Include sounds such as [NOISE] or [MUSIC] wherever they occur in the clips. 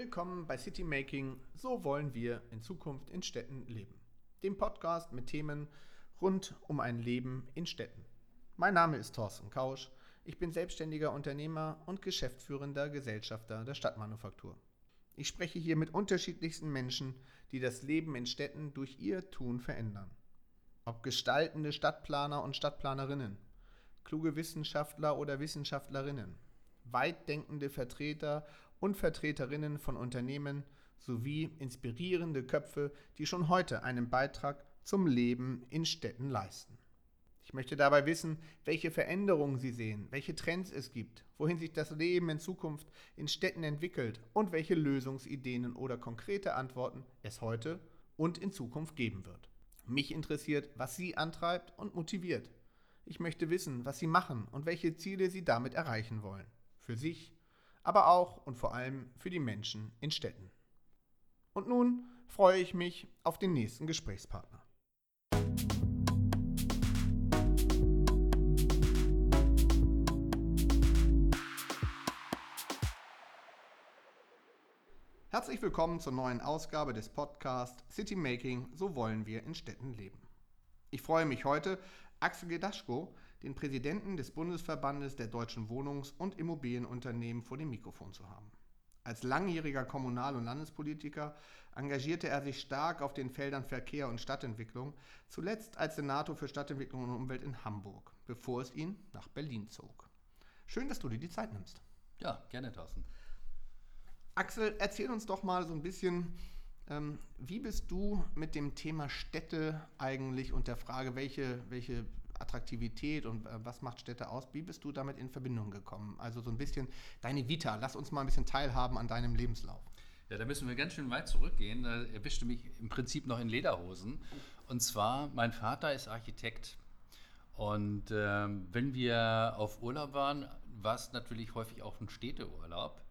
Willkommen bei City Making. So wollen wir in Zukunft in Städten leben. Dem Podcast mit Themen rund um ein Leben in Städten. Mein Name ist Thorsten Kausch. Ich bin selbstständiger Unternehmer und geschäftsführender Gesellschafter der Stadtmanufaktur. Ich spreche hier mit unterschiedlichsten Menschen, die das Leben in Städten durch ihr Tun verändern. Ob gestaltende Stadtplaner und Stadtplanerinnen, kluge Wissenschaftler oder Wissenschaftlerinnen, weitdenkende Vertreter und Vertreterinnen von Unternehmen sowie inspirierende Köpfe, die schon heute einen Beitrag zum Leben in Städten leisten. Ich möchte dabei wissen, welche Veränderungen Sie sehen, welche Trends es gibt, wohin sich das Leben in Zukunft in Städten entwickelt und welche Lösungsideen oder konkrete Antworten es heute und in Zukunft geben wird. Mich interessiert, was Sie antreibt und motiviert. Ich möchte wissen, was Sie machen und welche Ziele Sie damit erreichen wollen. Für sich, aber auch und vor allem für die Menschen in Städten. Und nun freue ich mich auf den nächsten Gesprächspartner. Herzlich willkommen zur neuen Ausgabe des Podcasts City Making, so wollen wir in Städten leben. Ich freue mich heute, Axel Gedaschko, den Präsidenten des Bundesverbandes der deutschen Wohnungs- und Immobilienunternehmen vor dem Mikrofon zu haben. Als langjähriger Kommunal- und Landespolitiker engagierte er sich stark auf den Feldern Verkehr und Stadtentwicklung, zuletzt als Senator für Stadtentwicklung und Umwelt in Hamburg, bevor es ihn nach Berlin zog. Schön, dass du dir die Zeit nimmst. Ja, gerne, Thorsten. Axel, erzähl uns doch mal so ein bisschen, ähm, wie bist du mit dem Thema Städte eigentlich und der Frage, welche, welche Attraktivität und äh, was macht Städte aus, wie bist du damit in Verbindung gekommen? Also so ein bisschen deine Vita, lass uns mal ein bisschen teilhaben an deinem Lebenslauf. Ja, da müssen wir ganz schön weit zurückgehen. Da erwischte mich im Prinzip noch in Lederhosen. Und zwar, mein Vater ist Architekt. Und äh, wenn wir auf Urlaub waren, war es natürlich häufig auch ein Städteurlaub.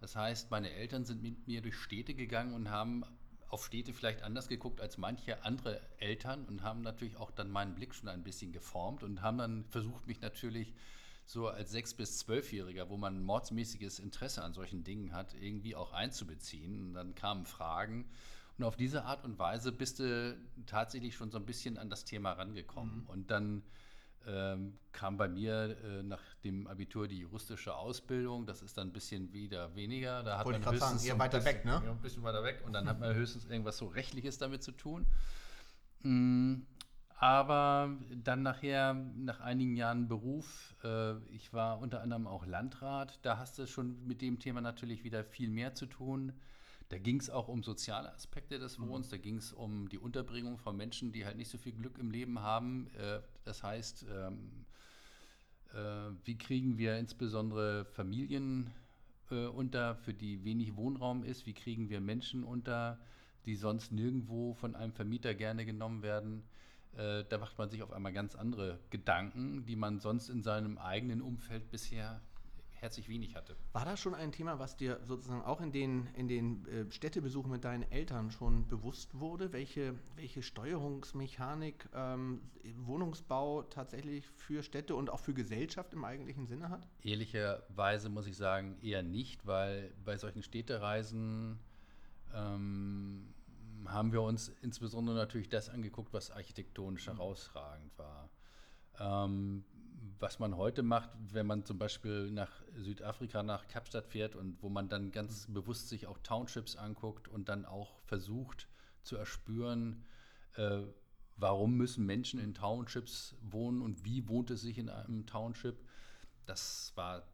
Das heißt, meine Eltern sind mit mir durch Städte gegangen und haben auf Städte vielleicht anders geguckt als manche andere Eltern und haben natürlich auch dann meinen Blick schon ein bisschen geformt und haben dann versucht, mich natürlich so als sechs- bis zwölfjähriger, wo man mordsmäßiges Interesse an solchen Dingen hat, irgendwie auch einzubeziehen. Und dann kamen Fragen. Und auf diese Art und Weise bist du tatsächlich schon so ein bisschen an das Thema rangekommen. Mhm. Und dann ähm, kam bei mir äh, nach dem Abitur die juristische Ausbildung. Das ist dann ein bisschen wieder weniger. Da hat Wollte man höchstens sagen, eher weiter bisschen, weg, ne? Ja, ein bisschen weiter weg. Und dann hat man höchstens irgendwas so Rechtliches damit zu tun. Mhm. Aber dann nachher, nach einigen Jahren Beruf, äh, ich war unter anderem auch Landrat, da hast du schon mit dem Thema natürlich wieder viel mehr zu tun. Da ging es auch um soziale Aspekte des mhm. Wohnens, da ging es um die Unterbringung von Menschen, die halt nicht so viel Glück im Leben haben. Äh, das heißt, ähm, äh, wie kriegen wir insbesondere Familien äh, unter, für die wenig Wohnraum ist? Wie kriegen wir Menschen unter, die sonst nirgendwo von einem Vermieter gerne genommen werden? Da macht man sich auf einmal ganz andere Gedanken, die man sonst in seinem eigenen Umfeld bisher herzlich wenig hatte. War das schon ein Thema, was dir sozusagen auch in den, in den äh, Städtebesuchen mit deinen Eltern schon bewusst wurde, welche, welche Steuerungsmechanik ähm, Wohnungsbau tatsächlich für Städte und auch für Gesellschaft im eigentlichen Sinne hat? Ehrlicherweise muss ich sagen, eher nicht, weil bei solchen Städtereisen ähm, haben wir uns insbesondere natürlich das angeguckt, was architektonisch mhm. herausragend war. Ähm, was man heute macht, wenn man zum Beispiel nach Südafrika, nach Kapstadt fährt und wo man dann ganz bewusst sich auch Townships anguckt und dann auch versucht zu erspüren, äh, warum müssen Menschen in Townships wohnen und wie wohnt es sich in einem Township, das war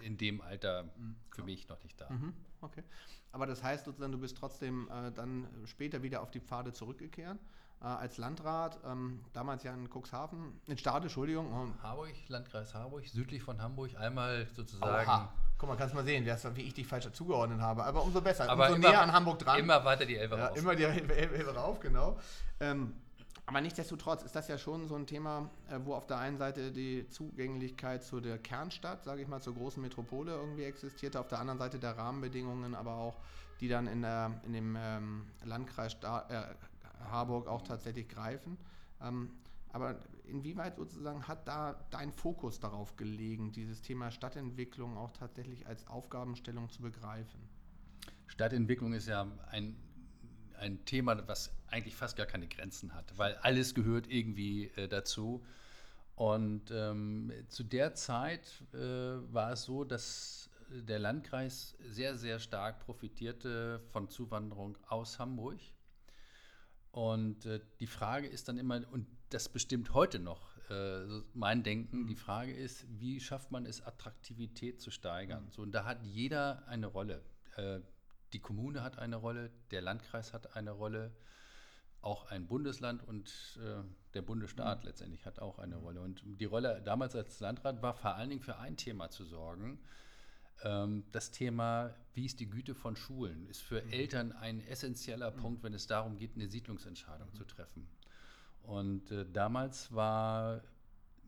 in dem Alter mhm. für mich noch nicht da. Mhm, okay. Aber das heißt sozusagen, du bist trotzdem äh, dann später wieder auf die Pfade zurückgekehrt äh, als Landrat, ähm, damals ja in Cuxhaven, in Stade, Entschuldigung. Ähm, Harburg, Landkreis Harburg, südlich von Hamburg, einmal sozusagen. Oha. Guck mal, kannst du mal sehen, wie ich dich falsch zugeordnet habe. Aber umso besser, aber umso immer, näher an Hamburg dran. Immer weiter die Elbe ja, rauf. Immer die Elbe, Elbe rauf, genau. Ähm, aber nichtsdestotrotz ist das ja schon so ein Thema, äh, wo auf der einen Seite die Zugänglichkeit zu der Kernstadt, sage ich mal, zur großen Metropole irgendwie existierte, auf der anderen Seite der Rahmenbedingungen, aber auch die dann in, der, in dem ähm, Landkreis Sta äh, Harburg auch tatsächlich greifen. Ähm, aber inwieweit sozusagen hat da dein Fokus darauf gelegen, dieses Thema Stadtentwicklung auch tatsächlich als Aufgabenstellung zu begreifen? Stadtentwicklung ist ja ein, ein Thema, was eigentlich fast gar keine Grenzen hat, weil alles gehört irgendwie äh, dazu. Und ähm, zu der Zeit äh, war es so, dass der Landkreis sehr, sehr stark profitierte von Zuwanderung aus Hamburg. Und äh, die Frage ist dann immer, und das bestimmt heute noch äh, mein Denken, die Frage ist, wie schafft man es, Attraktivität zu steigern? So, und da hat jeder eine Rolle. Äh, die Kommune hat eine Rolle, der Landkreis hat eine Rolle, auch ein Bundesland und äh, der Bundesstaat mhm. letztendlich hat auch eine Rolle. Und die Rolle damals als Landrat war vor allen Dingen für ein Thema zu sorgen. Ähm, das Thema, wie ist die Güte von Schulen, ist für mhm. Eltern ein essentieller mhm. Punkt, wenn es darum geht, eine Siedlungsentscheidung mhm. zu treffen. Und äh, damals war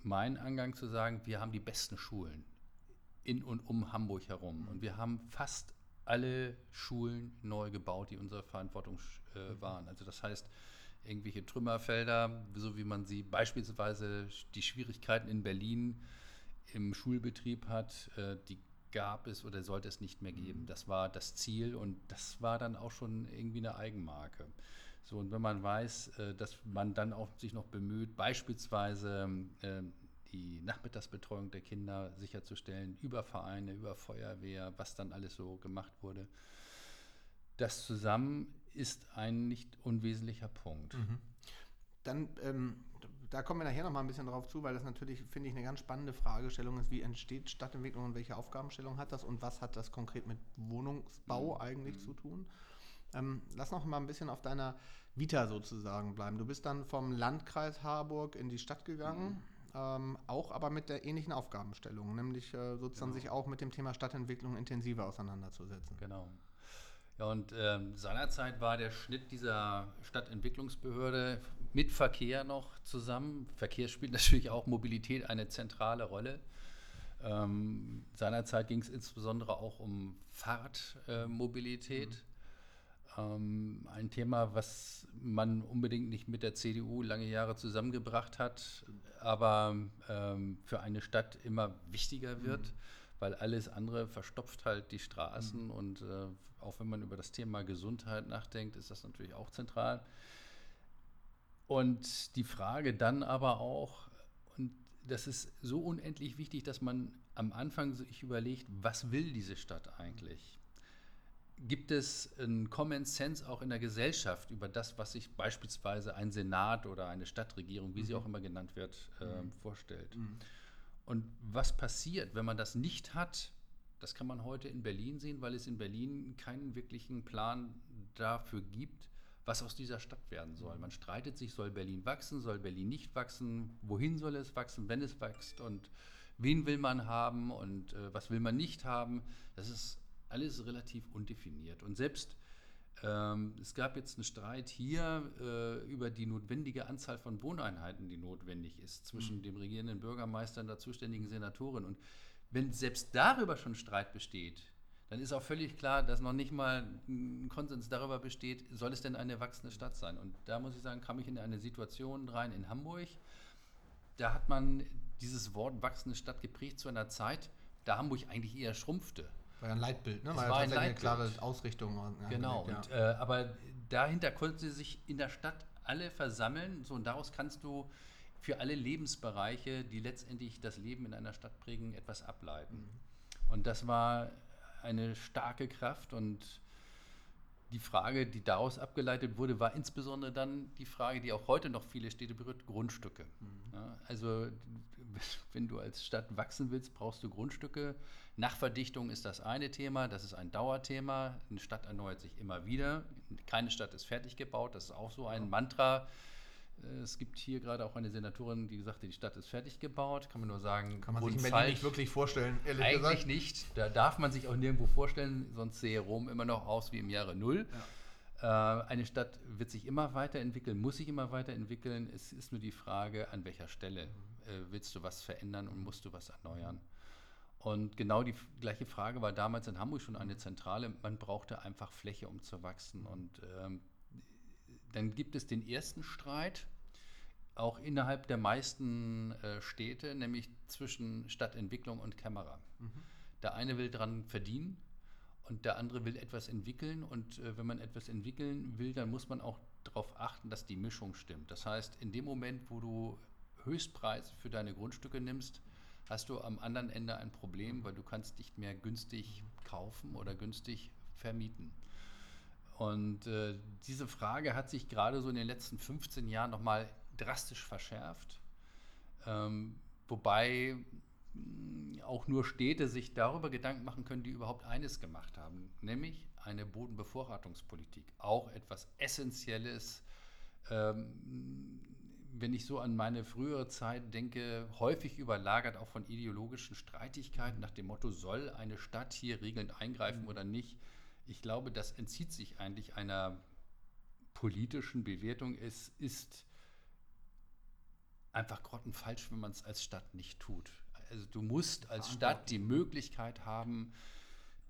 mein Angang zu sagen, wir haben die besten Schulen in und um Hamburg herum. Und wir haben fast alle Schulen neu gebaut, die unsere Verantwortung äh, waren. Also das heißt, irgendwelche Trümmerfelder, so wie man sie beispielsweise die Schwierigkeiten in Berlin im Schulbetrieb hat, äh, die gab es oder sollte es nicht mehr geben. Das war das Ziel und das war dann auch schon irgendwie eine Eigenmarke. So, und wenn man weiß, äh, dass man dann auch sich noch bemüht, beispielsweise ähm, die Nachmittagsbetreuung der Kinder sicherzustellen, über Vereine, über Feuerwehr, was dann alles so gemacht wurde. Das zusammen ist ein nicht unwesentlicher Punkt. Mhm. Dann, ähm, da kommen wir nachher noch mal ein bisschen drauf zu, weil das natürlich, finde ich, eine ganz spannende Fragestellung ist, wie entsteht Stadtentwicklung und welche Aufgabenstellung hat das und was hat das konkret mit Wohnungsbau mhm. eigentlich mhm. zu tun? Ähm, lass noch mal ein bisschen auf deiner Vita sozusagen bleiben. Du bist dann vom Landkreis Harburg in die Stadt gegangen. Mhm ähm, auch aber mit der ähnlichen Aufgabenstellung, nämlich äh, sozusagen genau. sich auch mit dem Thema Stadtentwicklung intensiver auseinanderzusetzen. Genau. Ja, und ähm, seinerzeit war der Schnitt dieser Stadtentwicklungsbehörde mit Verkehr noch zusammen. Verkehr spielt [LAUGHS] natürlich auch Mobilität eine zentrale Rolle. Ähm, seinerzeit ging es insbesondere auch um Fahrtmobilität. Mhm. Ähm, ein Thema, was man unbedingt nicht mit der CDU lange Jahre zusammengebracht hat, aber ähm, für eine Stadt immer wichtiger wird, mhm. weil alles andere verstopft halt die Straßen mhm. und äh, auch wenn man über das Thema Gesundheit nachdenkt, ist das natürlich auch zentral. Und die Frage dann aber auch, und das ist so unendlich wichtig, dass man am Anfang sich überlegt, was will diese Stadt eigentlich? Gibt es einen Common Sense auch in der Gesellschaft über das, was sich beispielsweise ein Senat oder eine Stadtregierung, wie mhm. sie auch immer genannt wird, äh, mhm. vorstellt? Mhm. Und was passiert, wenn man das nicht hat? Das kann man heute in Berlin sehen, weil es in Berlin keinen wirklichen Plan dafür gibt, was aus dieser Stadt werden soll. Man streitet sich, soll Berlin wachsen, soll Berlin nicht wachsen, wohin soll es wachsen, wenn es wächst und wen will man haben und äh, was will man nicht haben. Das ist alles relativ undefiniert. Und selbst ähm, es gab jetzt einen Streit hier äh, über die notwendige Anzahl von Wohneinheiten, die notwendig ist, zwischen mhm. dem regierenden Bürgermeister und der zuständigen Senatorin. Und wenn selbst darüber schon Streit besteht, dann ist auch völlig klar, dass noch nicht mal ein Konsens darüber besteht, soll es denn eine wachsende Stadt sein. Und da muss ich sagen, kam ich in eine Situation rein in Hamburg. Da hat man dieses Wort wachsende Stadt geprägt zu einer Zeit, da Hamburg eigentlich eher schrumpfte. War ja ein Leitbild, ne? War, war ein Leitbild. eine klare Ausrichtung. Ja, genau, und, ja. äh, aber dahinter konnten sie sich in der Stadt alle versammeln. So, und daraus kannst du für alle Lebensbereiche, die letztendlich das Leben in einer Stadt prägen, etwas ableiten. Mhm. Und das war eine starke Kraft und die Frage, die daraus abgeleitet wurde, war insbesondere dann die Frage, die auch heute noch viele Städte berührt, Grundstücke. Mhm. Ja, also wenn du als Stadt wachsen willst, brauchst du Grundstücke. Nachverdichtung ist das eine Thema, das ist ein Dauerthema. Eine Stadt erneuert sich immer wieder. Keine Stadt ist fertig gebaut, das ist auch so ein Mantra. Es gibt hier gerade auch eine Senatorin, die gesagt hat, die Stadt ist fertig gebaut. Kann man nur sagen, kann man sich in Berlin nicht wirklich vorstellen, ehrlich Eigentlich gesagt. nicht. Da darf man sich auch nirgendwo vorstellen, sonst sehe Rom immer noch aus wie im Jahre Null. Ja. Äh, eine Stadt wird sich immer weiterentwickeln, muss sich immer weiterentwickeln. Es ist nur die Frage, an welcher Stelle äh, willst du was verändern und musst du was erneuern. Und genau die gleiche Frage war damals in Hamburg schon eine zentrale. Man brauchte einfach Fläche, um zu wachsen. Und ähm, dann gibt es den ersten Streit, auch innerhalb der meisten äh, Städte, nämlich zwischen Stadtentwicklung und Kämmerer. Mhm. Der eine will dran verdienen und der andere will etwas entwickeln. Und äh, wenn man etwas entwickeln will, dann muss man auch darauf achten, dass die Mischung stimmt. Das heißt, in dem Moment, wo du Höchstpreise für deine Grundstücke nimmst, hast du am anderen Ende ein Problem, weil du kannst nicht mehr günstig kaufen oder günstig vermieten. Und äh, diese Frage hat sich gerade so in den letzten 15 Jahren nochmal drastisch verschärft. Ähm, wobei mh, auch nur Städte sich darüber Gedanken machen können, die überhaupt eines gemacht haben, nämlich eine Bodenbevorratungspolitik. Auch etwas Essentielles. Ähm, wenn ich so an meine frühere Zeit denke, häufig überlagert auch von ideologischen Streitigkeiten nach dem Motto, soll eine Stadt hier regelnd eingreifen mhm. oder nicht. Ich glaube, das entzieht sich eigentlich einer politischen Bewertung. Es ist einfach grottenfalsch, wenn man es als Stadt nicht tut. Also du musst als Stadt die Möglichkeit haben,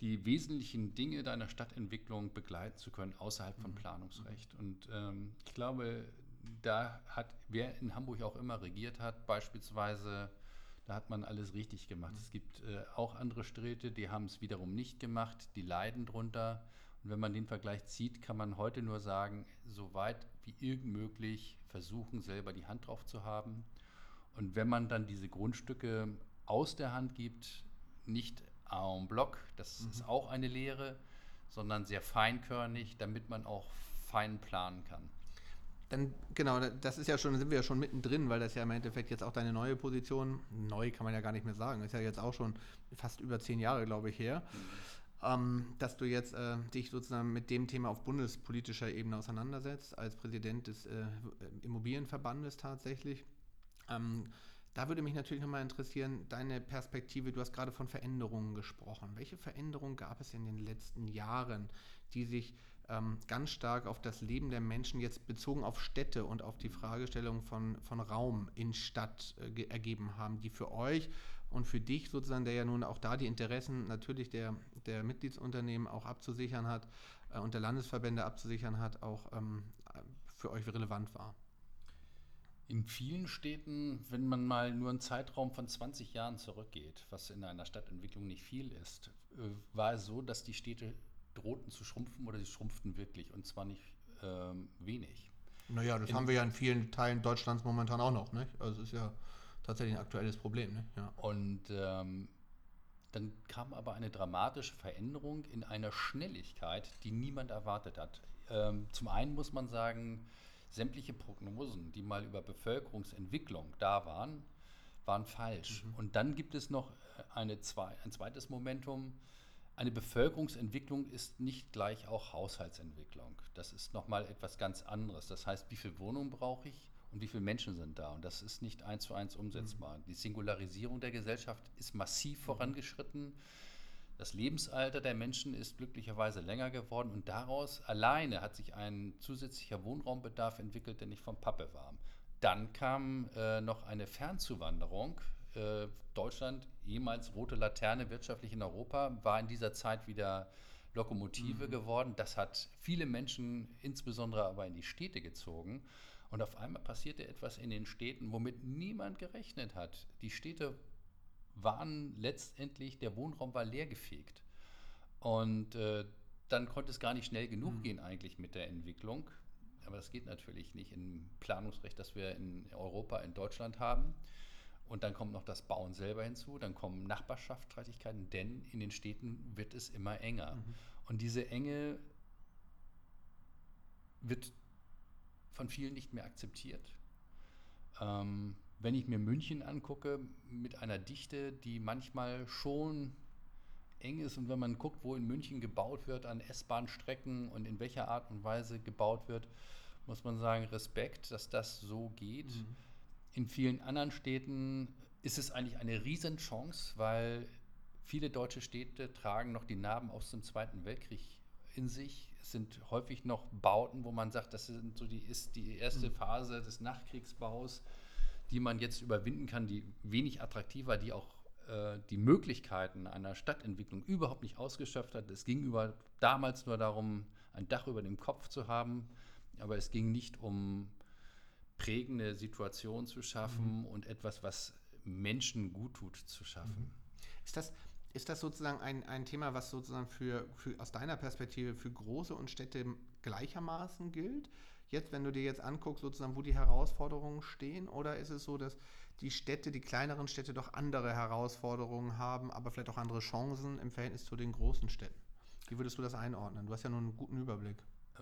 die wesentlichen Dinge deiner Stadtentwicklung begleiten zu können, außerhalb von mhm. Planungsrecht. Und ähm, ich glaube, da hat, wer in Hamburg auch immer regiert hat, beispielsweise, da hat man alles richtig gemacht. Mhm. Es gibt äh, auch andere Städte, die haben es wiederum nicht gemacht, die leiden drunter. Und wenn man den Vergleich zieht, kann man heute nur sagen, so weit wie irgend möglich versuchen, selber die Hand drauf zu haben. Und wenn man dann diese Grundstücke aus der Hand gibt, nicht en bloc, das mhm. ist auch eine Lehre, sondern sehr feinkörnig, damit man auch fein planen kann. Dann, genau, das ist ja schon, sind wir ja schon mittendrin, weil das ja im Endeffekt jetzt auch deine neue Position, neu kann man ja gar nicht mehr sagen, ist ja jetzt auch schon fast über zehn Jahre, glaube ich, her, ähm, dass du jetzt äh, dich sozusagen mit dem Thema auf bundespolitischer Ebene auseinandersetzt, als Präsident des äh, Immobilienverbandes tatsächlich. Ähm, da würde mich natürlich nochmal interessieren, deine Perspektive, du hast gerade von Veränderungen gesprochen. Welche Veränderungen gab es in den letzten Jahren, die sich ähm, ganz stark auf das Leben der Menschen jetzt bezogen auf Städte und auf die Fragestellung von, von Raum in Stadt äh, ergeben haben, die für euch und für dich sozusagen, der ja nun auch da die Interessen natürlich der, der Mitgliedsunternehmen auch abzusichern hat äh, und der Landesverbände abzusichern hat, auch ähm, für euch relevant war? In vielen Städten, wenn man mal nur einen Zeitraum von 20 Jahren zurückgeht, was in einer Stadtentwicklung nicht viel ist, äh, war es so, dass die Städte drohten zu schrumpfen oder sie schrumpften wirklich und zwar nicht ähm, wenig. Naja, das in, haben wir ja in vielen Teilen Deutschlands momentan auch noch. Nicht? Also es ist ja tatsächlich ein aktuelles Problem. Nicht? Ja. Und ähm, dann kam aber eine dramatische Veränderung in einer Schnelligkeit, die niemand erwartet hat. Ähm, zum einen muss man sagen, sämtliche Prognosen, die mal über Bevölkerungsentwicklung da waren, waren falsch. Mhm. Und dann gibt es noch äh, eine zwei, ein zweites Momentum. Eine Bevölkerungsentwicklung ist nicht gleich auch Haushaltsentwicklung. Das ist nochmal etwas ganz anderes. Das heißt, wie viele Wohnungen brauche ich und wie viele Menschen sind da? Und das ist nicht eins zu eins umsetzbar. Mhm. Die Singularisierung der Gesellschaft ist massiv mhm. vorangeschritten. Das Lebensalter der Menschen ist glücklicherweise länger geworden und daraus alleine hat sich ein zusätzlicher Wohnraumbedarf entwickelt, der nicht vom Pappe war. Dann kam äh, noch eine Fernzuwanderung. Äh, Deutschland, ehemals rote Laterne wirtschaftlich in Europa, war in dieser Zeit wieder Lokomotive mhm. geworden. Das hat viele Menschen, insbesondere aber in die Städte gezogen. Und auf einmal passierte etwas in den Städten, womit niemand gerechnet hat. Die Städte waren letztendlich, der Wohnraum war leergefegt. Und äh, dann konnte es gar nicht schnell genug mhm. gehen eigentlich mit der Entwicklung. Aber das geht natürlich nicht im Planungsrecht, das wir in Europa, in Deutschland haben. Und dann kommt noch das Bauen selber hinzu, dann kommen Nachbarschaftsstreitigkeiten, denn in den Städten wird es immer enger. Mhm. Und diese Enge wird von vielen nicht mehr akzeptiert. Ähm, wenn ich mir München angucke, mit einer Dichte, die manchmal schon eng ist und wenn man guckt, wo in München gebaut wird, an S-Bahn-Strecken und in welcher Art und Weise gebaut wird, muss man sagen, Respekt, dass das so geht. Mhm. In vielen anderen Städten ist es eigentlich eine Riesenchance, weil viele deutsche Städte tragen noch die Narben aus dem Zweiten Weltkrieg in sich. Es sind häufig noch Bauten, wo man sagt, das sind so die, ist die erste mhm. Phase des Nachkriegsbaus die man jetzt überwinden kann, die wenig attraktiver, die auch äh, die Möglichkeiten einer Stadtentwicklung überhaupt nicht ausgeschöpft hat. Es ging über, damals nur darum, ein Dach über dem Kopf zu haben, aber es ging nicht um prägende Situationen zu schaffen mhm. und etwas, was Menschen gut tut, zu schaffen. Mhm. Ist das, Ist das sozusagen ein, ein Thema, was sozusagen für, für, aus deiner Perspektive für große und Städte gleichermaßen gilt? Jetzt, wenn du dir jetzt anguckst, sozusagen, wo die Herausforderungen stehen, oder ist es so, dass die Städte, die kleineren Städte doch andere Herausforderungen haben, aber vielleicht auch andere Chancen im Verhältnis zu den großen Städten? Wie würdest du das einordnen? Du hast ja nur einen guten Überblick.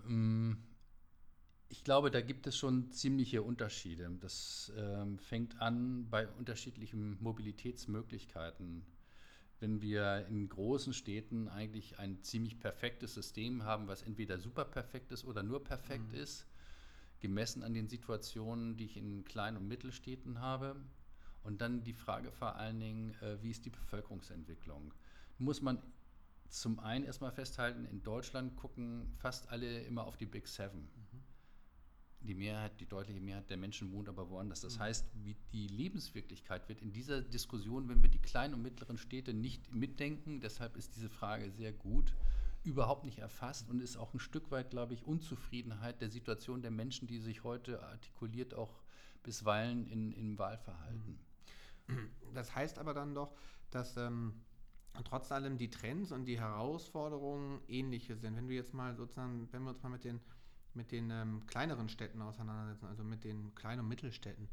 Ähm, ich glaube, da gibt es schon ziemliche Unterschiede. Das ähm, fängt an bei unterschiedlichen Mobilitätsmöglichkeiten. Wenn wir in großen Städten eigentlich ein ziemlich perfektes System haben, was entweder super perfekt ist oder nur perfekt mhm. ist, gemessen an den Situationen, die ich in Klein- und Mittelstädten habe. Und dann die Frage vor allen Dingen, äh, wie ist die Bevölkerungsentwicklung? Muss man zum einen erstmal festhalten, in Deutschland gucken fast alle immer auf die Big Seven. Mhm. Die Mehrheit, die deutliche Mehrheit der Menschen wohnt aber woanders. Das mhm. heißt, wie die Lebenswirklichkeit wird in dieser Diskussion, wenn wir die kleinen und mittleren Städte nicht mitdenken, deshalb ist diese Frage sehr gut, überhaupt nicht erfasst und ist auch ein Stück weit, glaube ich, Unzufriedenheit der Situation der Menschen, die sich heute artikuliert, auch bisweilen in, im Wahlverhalten. Das heißt aber dann doch, dass ähm, trotz allem die Trends und die Herausforderungen ähnliche sind. Wenn du jetzt mal sozusagen, wenn wir uns mal mit den, mit den ähm, kleineren Städten auseinandersetzen, also mit den Klein- und Mittelstädten,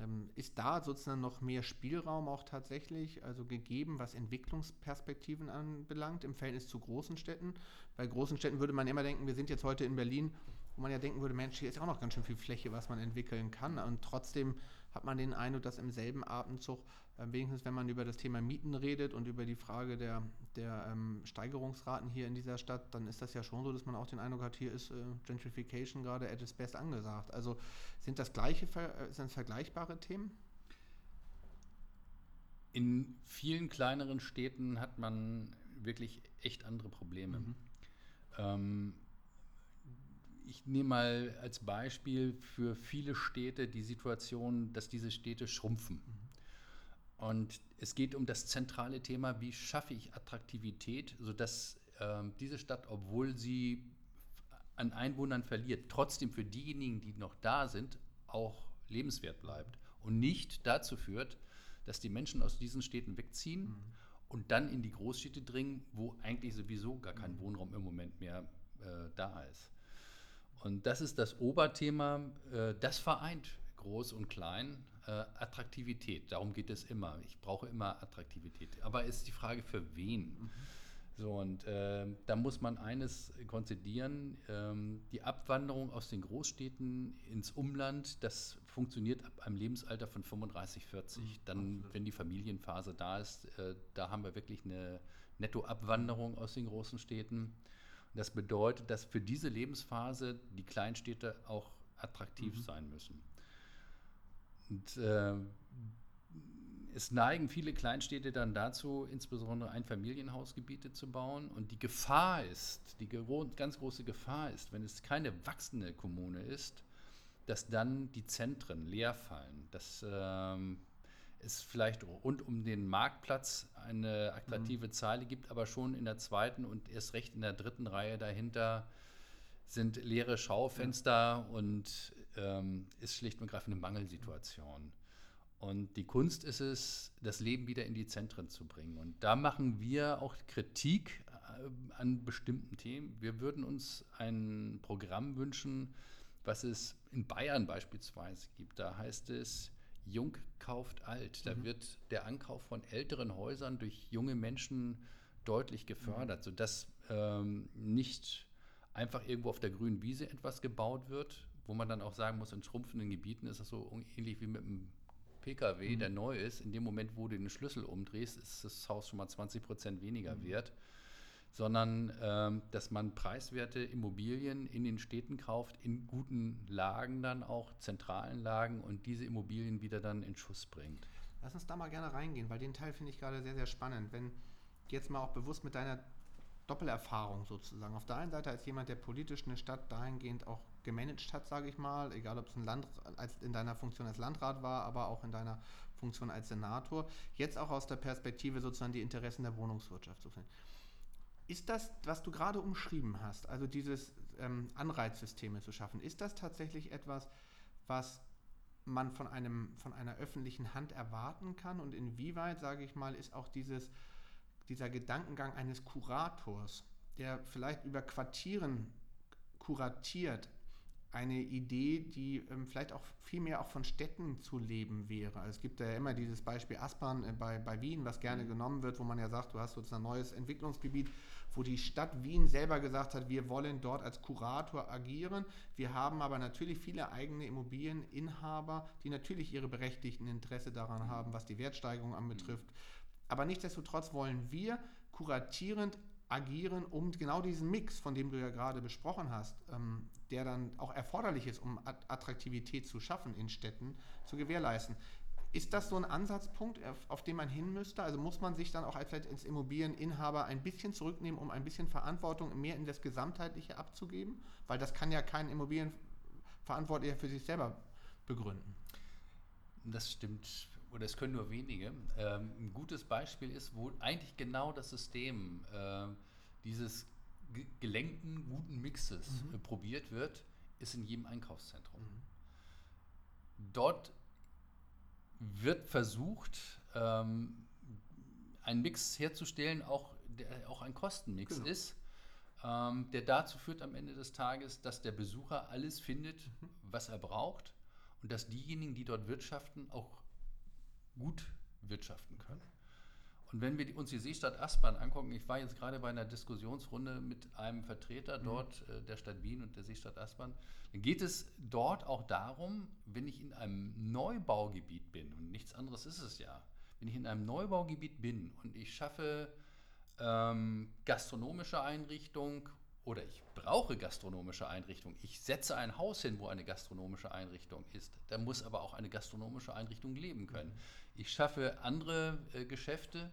ähm, ist da sozusagen noch mehr Spielraum auch tatsächlich, also gegeben, was Entwicklungsperspektiven anbelangt im Verhältnis zu großen Städten? Bei großen Städten würde man immer denken, wir sind jetzt heute in Berlin, wo man ja denken würde, Mensch, hier ist auch noch ganz schön viel Fläche, was man entwickeln kann. Und trotzdem hat man den Eindruck, dass im selben Atemzug äh, wenigstens wenn man über das Thema Mieten redet und über die Frage der, der ähm, Steigerungsraten hier in dieser Stadt, dann ist das ja schon so, dass man auch den Eindruck hat, hier ist äh, Gentrification gerade at its best angesagt. Also sind das gleiche, äh, sind das vergleichbare Themen? In vielen kleineren Städten hat man wirklich echt andere Probleme. Mhm. Ähm, ich nehme mal als Beispiel für viele Städte die Situation, dass diese Städte schrumpfen. Mhm. Und es geht um das zentrale Thema, wie schaffe ich Attraktivität, sodass äh, diese Stadt, obwohl sie an Einwohnern verliert, trotzdem für diejenigen, die noch da sind, auch lebenswert bleibt und nicht dazu führt, dass die Menschen aus diesen Städten wegziehen mhm. und dann in die Großstädte dringen, wo eigentlich sowieso gar kein Wohnraum im Moment mehr äh, da ist. Und das ist das Oberthema, äh, das vereint Groß und Klein äh, Attraktivität. Darum geht es immer. Ich brauche immer Attraktivität. Aber ist die Frage für wen? Mhm. So, und äh, da muss man eines konzidieren: ähm, die Abwanderung aus den Großstädten ins Umland, das funktioniert ab einem Lebensalter von 35, 40. Mhm, Dann, absolut. wenn die Familienphase da ist, äh, da haben wir wirklich eine Nettoabwanderung aus den großen Städten. Das bedeutet, dass für diese Lebensphase die Kleinstädte auch attraktiv mhm. sein müssen. Und äh, es neigen viele Kleinstädte dann dazu, insbesondere Einfamilienhausgebiete zu bauen. Und die Gefahr ist, die ganz große Gefahr ist, wenn es keine wachsende Kommune ist, dass dann die Zentren leer fallen. Dass ähm, es vielleicht rund um den Marktplatz eine attraktive mhm. Zeile gibt, aber schon in der zweiten und erst recht in der dritten Reihe dahinter sind leere Schaufenster ja. und ähm, ist schlicht und ergreifend eine Mangelsituation. Und die Kunst ist es, das Leben wieder in die Zentren zu bringen. Und da machen wir auch Kritik äh, an bestimmten Themen. Wir würden uns ein Programm wünschen, was es in Bayern beispielsweise gibt. Da heißt es, Jung kauft alt. Da mhm. wird der Ankauf von älteren Häusern durch junge Menschen deutlich gefördert, mhm. sodass ähm, nicht einfach irgendwo auf der grünen Wiese etwas gebaut wird, wo man dann auch sagen muss, in schrumpfenden Gebieten ist das so ähnlich wie mit einem PKW, mhm. der neu ist. In dem Moment, wo du den Schlüssel umdrehst, ist das Haus schon mal 20 Prozent weniger mhm. wert. Sondern, ähm, dass man preiswerte Immobilien in den Städten kauft, in guten Lagen dann auch, zentralen Lagen und diese Immobilien wieder dann in Schuss bringt. Lass uns da mal gerne reingehen, weil den Teil finde ich gerade sehr, sehr spannend. Wenn jetzt mal auch bewusst mit deiner Doppelerfahrung sozusagen. Auf der einen Seite als jemand, der politisch eine Stadt dahingehend auch gemanagt hat, sage ich mal, egal ob es ein Land, als in deiner Funktion als Landrat war, aber auch in deiner Funktion als Senator, jetzt auch aus der Perspektive sozusagen die Interessen der Wohnungswirtschaft zu finden. Ist das, was du gerade umschrieben hast, also dieses ähm, Anreizsysteme zu schaffen, ist das tatsächlich etwas, was man von, einem, von einer öffentlichen Hand erwarten kann? Und inwieweit, sage ich mal, ist auch dieses dieser Gedankengang eines Kurators, der vielleicht über Quartieren kuratiert, eine Idee, die ähm, vielleicht auch viel mehr auch von Städten zu leben wäre. Also es gibt ja immer dieses Beispiel Aspern äh, bei, bei Wien, was gerne mhm. genommen wird, wo man ja sagt, du hast sozusagen ein neues Entwicklungsgebiet, wo die Stadt Wien selber gesagt hat, wir wollen dort als Kurator agieren. Wir haben aber natürlich viele eigene Immobilieninhaber, die natürlich ihre berechtigten Interesse daran haben, was die Wertsteigerung anbetrifft. Aber nichtsdestotrotz wollen wir kuratierend agieren, um genau diesen Mix, von dem du ja gerade besprochen hast, ähm, der dann auch erforderlich ist, um Attraktivität zu schaffen in Städten, zu gewährleisten. Ist das so ein Ansatzpunkt, auf, auf den man hin müsste? Also muss man sich dann auch als, als Immobilieninhaber ein bisschen zurücknehmen, um ein bisschen Verantwortung mehr in das Gesamtheitliche abzugeben? Weil das kann ja kein Immobilienverantwortlicher für sich selber begründen. Das stimmt, oder es können nur wenige. Ähm, ein gutes Beispiel ist, wo eigentlich genau das System äh, dieses gelenkten, guten Mixes mhm. probiert wird, ist in jedem Einkaufszentrum. Mhm. Dort wird versucht, ähm, einen Mix herzustellen, auch, der auch ein Kostenmix genau. ist, ähm, der dazu führt am Ende des Tages, dass der Besucher alles findet, mhm. was er braucht und dass diejenigen, die dort wirtschaften, auch gut wirtschaften können. Und wenn wir uns die Seestadt Aspern angucken, ich war jetzt gerade bei einer Diskussionsrunde mit einem Vertreter mhm. dort äh, der Stadt Wien und der Seestadt Aspern, dann geht es dort auch darum, wenn ich in einem Neubaugebiet bin, und nichts anderes ist es ja, wenn ich in einem Neubaugebiet bin und ich schaffe ähm, gastronomische Einrichtung oder ich brauche gastronomische Einrichtung, ich setze ein Haus hin, wo eine gastronomische Einrichtung ist, dann muss aber auch eine gastronomische Einrichtung leben können. Mhm. Ich schaffe andere äh, Geschäfte,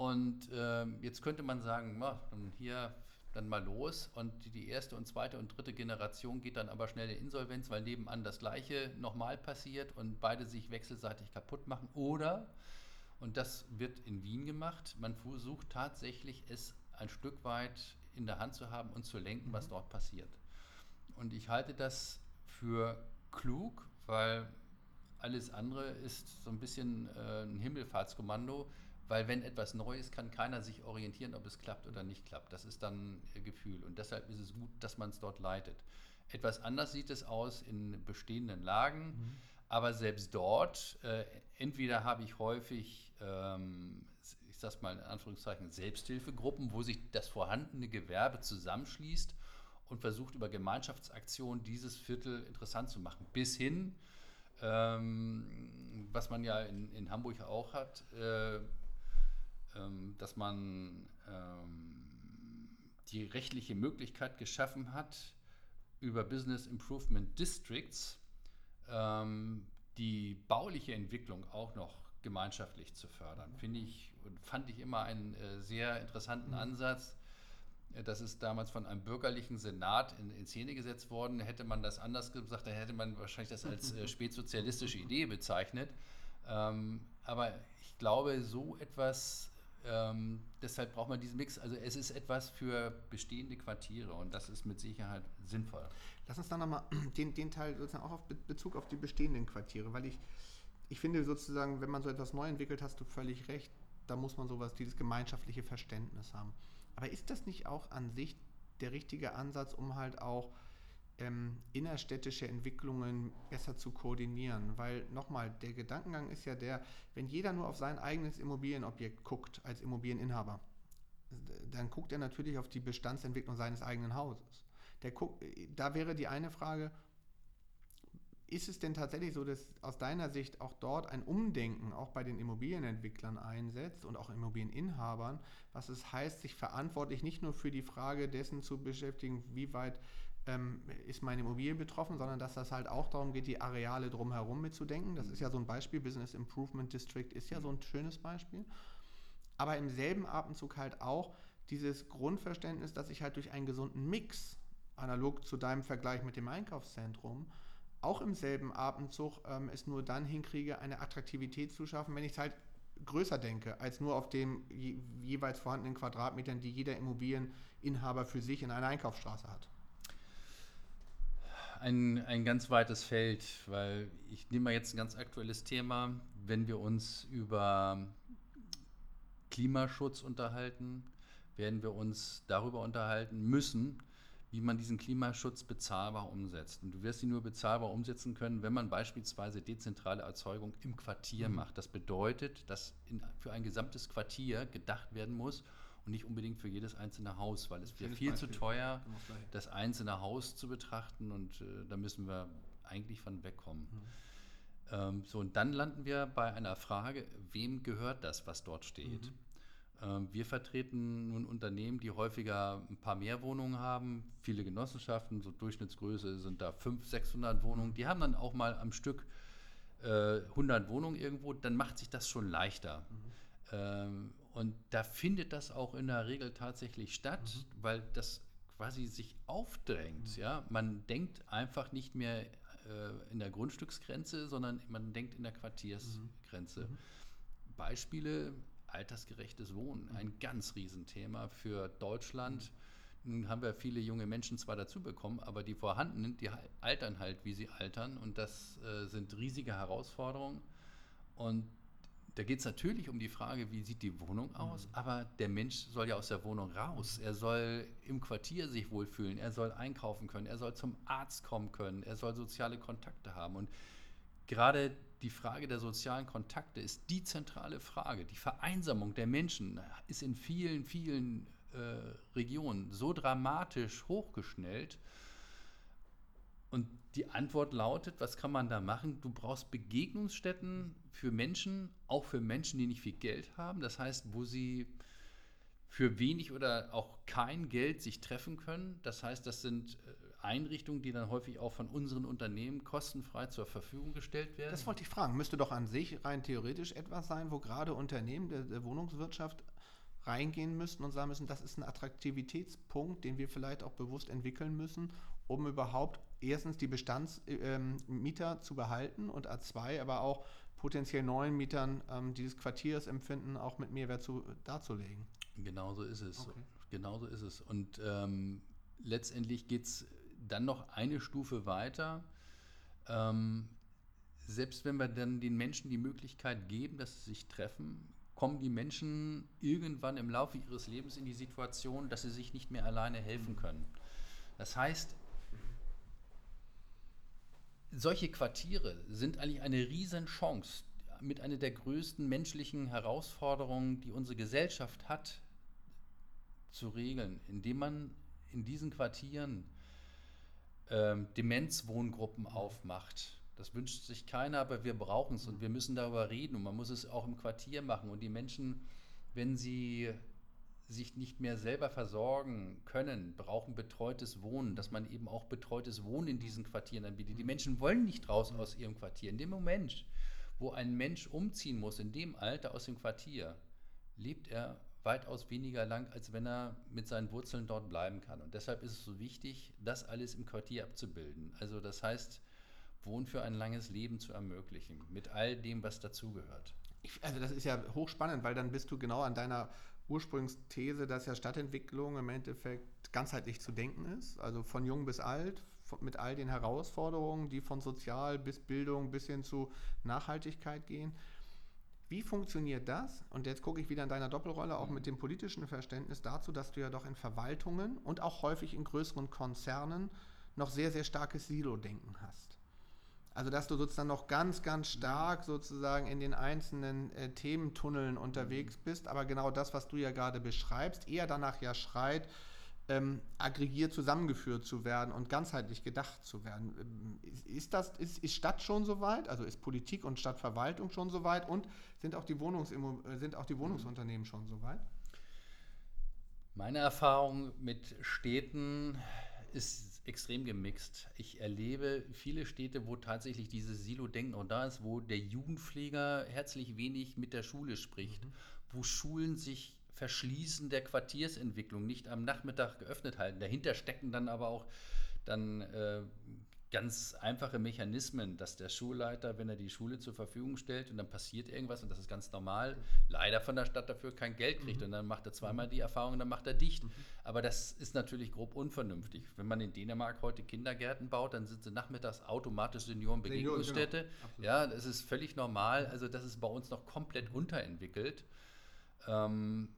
und ähm, jetzt könnte man sagen, na, dann hier dann mal los und die erste und zweite und dritte Generation geht dann aber schnell in Insolvenz, weil nebenan das gleiche nochmal passiert und beide sich wechselseitig kaputt machen. Oder, und das wird in Wien gemacht, man versucht tatsächlich es ein Stück weit in der Hand zu haben und zu lenken, was mhm. dort passiert. Und ich halte das für klug, weil alles andere ist so ein bisschen äh, ein Himmelfahrtskommando weil wenn etwas neu ist, kann keiner sich orientieren, ob es klappt oder nicht klappt. Das ist dann Ihr Gefühl und deshalb ist es gut, dass man es dort leitet. Etwas anders sieht es aus in bestehenden Lagen, mhm. aber selbst dort, äh, entweder habe ich häufig, ähm, ich sage mal in Anführungszeichen, Selbsthilfegruppen, wo sich das vorhandene Gewerbe zusammenschließt und versucht über Gemeinschaftsaktionen dieses Viertel interessant zu machen, bis hin, ähm, was man ja in, in Hamburg auch hat, äh, dass man ähm, die rechtliche Möglichkeit geschaffen hat, über Business Improvement Districts ähm, die bauliche Entwicklung auch noch gemeinschaftlich zu fördern. Finde ich und fand ich immer einen äh, sehr interessanten mhm. Ansatz. Äh, das ist damals von einem bürgerlichen Senat in, in, Szene gesetzt worden. Hätte man das anders gesagt, dann hätte man wahrscheinlich das als äh, [LAUGHS] spätsozialistische Idee bezeichnet. Ähm, aber ich glaube, so etwas ähm, deshalb braucht man diesen Mix. Also es ist etwas für bestehende Quartiere und das ist mit Sicherheit sinnvoll. Lass uns dann nochmal [CLEARS THROAT] den, den Teil sozusagen auch auf Bezug auf die bestehenden Quartiere, weil ich, ich finde sozusagen, wenn man so etwas neu entwickelt, hast du völlig recht, da muss man sowas, dieses gemeinschaftliche Verständnis haben. Aber ist das nicht auch an sich der richtige Ansatz, um halt auch ähm, innerstädtische Entwicklungen besser zu koordinieren. Weil nochmal, der Gedankengang ist ja der, wenn jeder nur auf sein eigenes Immobilienobjekt guckt als Immobilieninhaber, dann guckt er natürlich auf die Bestandsentwicklung seines eigenen Hauses. Der guckt, da wäre die eine Frage, ist es denn tatsächlich so, dass aus deiner Sicht auch dort ein Umdenken auch bei den Immobilienentwicklern einsetzt und auch Immobilieninhabern, was es heißt, sich verantwortlich nicht nur für die Frage dessen zu beschäftigen, wie weit ähm, ist meine Immobilie betroffen, sondern dass das halt auch darum geht, die Areale drumherum mitzudenken. Das ist ja so ein Beispiel. Business Improvement District ist ja so ein schönes Beispiel. Aber im selben Atemzug halt auch dieses Grundverständnis, dass ich halt durch einen gesunden Mix, analog zu deinem Vergleich mit dem Einkaufszentrum, auch im selben Atemzug ähm, es nur dann hinkriege, eine Attraktivität zu schaffen, wenn ich es halt größer denke, als nur auf den je, jeweils vorhandenen Quadratmetern, die jeder Immobilieninhaber für sich in einer Einkaufsstraße hat ein, ein ganz weites Feld, weil ich nehme mal jetzt ein ganz aktuelles Thema, wenn wir uns über Klimaschutz unterhalten, werden wir uns darüber unterhalten müssen, wie man diesen Klimaschutz bezahlbar umsetzt. Und du wirst ihn nur bezahlbar umsetzen können, wenn man beispielsweise dezentrale Erzeugung im Quartier mhm. macht. Das bedeutet, dass in, für ein gesamtes Quartier gedacht werden muss und nicht unbedingt für jedes einzelne Haus, weil es wäre viel Beispiel. zu teuer, das einzelne Haus zu betrachten und äh, da müssen wir eigentlich von wegkommen. Mhm. Ähm, so, und dann landen wir bei einer Frage, wem gehört das, was dort steht? Mhm. Ähm, wir vertreten nun Unternehmen, die häufiger ein paar mehr Wohnungen haben, viele Genossenschaften, so Durchschnittsgröße sind da 500, 600 Wohnungen. Die haben dann auch mal am Stück äh, 100 Wohnungen irgendwo, dann macht sich das schon leichter. Mhm. Ähm, und da findet das auch in der Regel tatsächlich statt, mhm. weil das quasi sich aufdrängt. Mhm. Ja? Man denkt einfach nicht mehr äh, in der Grundstücksgrenze, sondern man denkt in der Quartiersgrenze. Mhm. Beispiele, altersgerechtes Wohnen, ein mhm. ganz Riesenthema für Deutschland. Nun haben wir viele junge Menschen zwar dazu bekommen, aber die vorhandenen, die altern halt, wie sie altern. Und das äh, sind riesige Herausforderungen. Und da geht es natürlich um die Frage, wie sieht die Wohnung aus, mhm. aber der Mensch soll ja aus der Wohnung raus. Er soll im Quartier sich wohlfühlen, er soll einkaufen können, er soll zum Arzt kommen können, er soll soziale Kontakte haben. Und gerade die Frage der sozialen Kontakte ist die zentrale Frage. Die Vereinsamung der Menschen ist in vielen, vielen äh, Regionen so dramatisch hochgeschnellt. Und die Antwort lautet, was kann man da machen? Du brauchst Begegnungsstätten für Menschen, auch für Menschen, die nicht viel Geld haben. Das heißt, wo sie für wenig oder auch kein Geld sich treffen können. Das heißt, das sind äh, Einrichtungen, die dann häufig auch von unseren Unternehmen kostenfrei zur Verfügung gestellt werden. Das wollte ich fragen. Müsste doch an sich rein theoretisch etwas sein, wo gerade Unternehmen der, der Wohnungswirtschaft reingehen müssten und sagen müssen, das ist ein Attraktivitätspunkt, den wir vielleicht auch bewusst entwickeln müssen, um überhaupt erstens die Bestandsmieter ähm, zu behalten und A2, aber auch potenziell neuen Mietern ähm, dieses Quartiersempfinden auch mit Mehrwert zu, darzulegen. Genauso ist es. Okay. Genauso ist es. Und ähm, letztendlich geht es dann noch eine Stufe weiter. Ähm, selbst wenn wir dann den Menschen die Möglichkeit geben, dass sie sich treffen, kommen die Menschen irgendwann im Laufe ihres Lebens in die Situation, dass sie sich nicht mehr alleine helfen können. Das heißt, solche Quartiere sind eigentlich eine Riesenchance, mit einer der größten menschlichen Herausforderungen, die unsere Gesellschaft hat, zu regeln, indem man in diesen Quartieren ähm, Demenzwohngruppen aufmacht. Das wünscht sich keiner, aber wir brauchen es und wir müssen darüber reden und man muss es auch im Quartier machen. Und die Menschen, wenn sie sich nicht mehr selber versorgen können, brauchen betreutes Wohnen, dass man eben auch betreutes Wohnen in diesen Quartieren anbietet. Die Menschen wollen nicht raus aus ihrem Quartier. In dem Moment, wo ein Mensch umziehen muss, in dem Alter aus dem Quartier, lebt er weitaus weniger lang, als wenn er mit seinen Wurzeln dort bleiben kann. Und deshalb ist es so wichtig, das alles im Quartier abzubilden. Also das heißt, Wohnen für ein langes Leben zu ermöglichen, mit all dem, was dazugehört. Also das ist ja hochspannend, weil dann bist du genau an deiner Ursprungsthese, dass ja Stadtentwicklung im Endeffekt ganzheitlich zu denken ist, also von jung bis alt, mit all den Herausforderungen, die von Sozial bis Bildung bis hin zu Nachhaltigkeit gehen. Wie funktioniert das? Und jetzt gucke ich wieder in deiner Doppelrolle auch mit dem politischen Verständnis dazu, dass du ja doch in Verwaltungen und auch häufig in größeren Konzernen noch sehr, sehr starkes Silo-Denken hast. Also dass du sozusagen noch ganz, ganz stark sozusagen in den einzelnen äh, Thementunneln unterwegs bist, aber genau das, was du ja gerade beschreibst, eher danach ja schreit, ähm, aggregiert zusammengeführt zu werden und ganzheitlich gedacht zu werden. Ähm, ist, das, ist, ist Stadt schon soweit? Also ist Politik und Stadtverwaltung schon soweit? Und sind auch die, Wohnungs sind auch die Wohnungsunternehmen schon soweit? Meine Erfahrung mit Städten ist extrem gemixt. Ich erlebe viele Städte, wo tatsächlich dieses Silo-Denken auch da ist, wo der Jugendpfleger herzlich wenig mit der Schule spricht, mhm. wo Schulen sich verschließen der Quartiersentwicklung, nicht am Nachmittag geöffnet halten. Dahinter stecken dann aber auch dann äh, ganz einfache Mechanismen, dass der Schulleiter, wenn er die Schule zur Verfügung stellt und dann passiert irgendwas und das ist ganz normal, leider von der Stadt dafür kein Geld kriegt mhm. und dann macht er zweimal die Erfahrung, dann macht er dicht. Mhm. Aber das ist natürlich grob unvernünftig. Wenn man in Dänemark heute Kindergärten baut, dann sind sie nachmittags automatisch Seniorenbegegnungsstätte. Senioren, genau. Ja, das ist völlig normal. Also das ist bei uns noch komplett unterentwickelt. Ähm,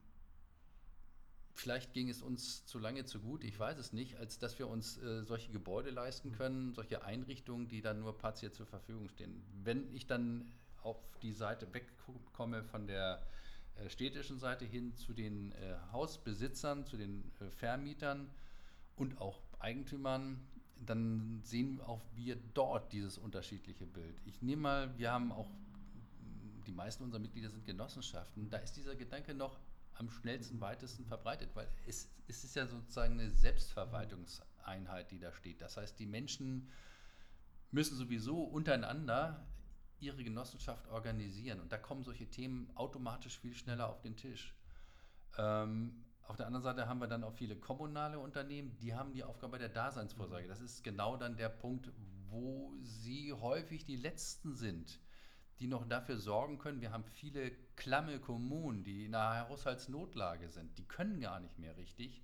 vielleicht ging es uns zu lange zu gut, ich weiß es nicht, als dass wir uns äh, solche Gebäude leisten mhm. können, solche Einrichtungen, die dann nur partiell zur Verfügung stehen. Wenn ich dann auf die Seite wegkomme von der äh, städtischen Seite hin zu den äh, Hausbesitzern, zu den äh, Vermietern und auch Eigentümern, dann sehen auch wir dort dieses unterschiedliche Bild. Ich nehme mal, wir haben auch, die meisten unserer Mitglieder sind Genossenschaften, da ist dieser Gedanke noch am schnellsten, weitesten verbreitet, weil es, es ist ja sozusagen eine Selbstverwaltungseinheit, die da steht. Das heißt, die Menschen müssen sowieso untereinander ihre Genossenschaft organisieren. Und da kommen solche Themen automatisch viel schneller auf den Tisch. Ähm, auf der anderen Seite haben wir dann auch viele kommunale Unternehmen, die haben die Aufgabe der Daseinsvorsorge. Das ist genau dann der Punkt, wo sie häufig die Letzten sind, die noch dafür sorgen können. Wir haben viele klamme Kommunen, die in einer Haushaltsnotlage sind. Die können gar nicht mehr richtig.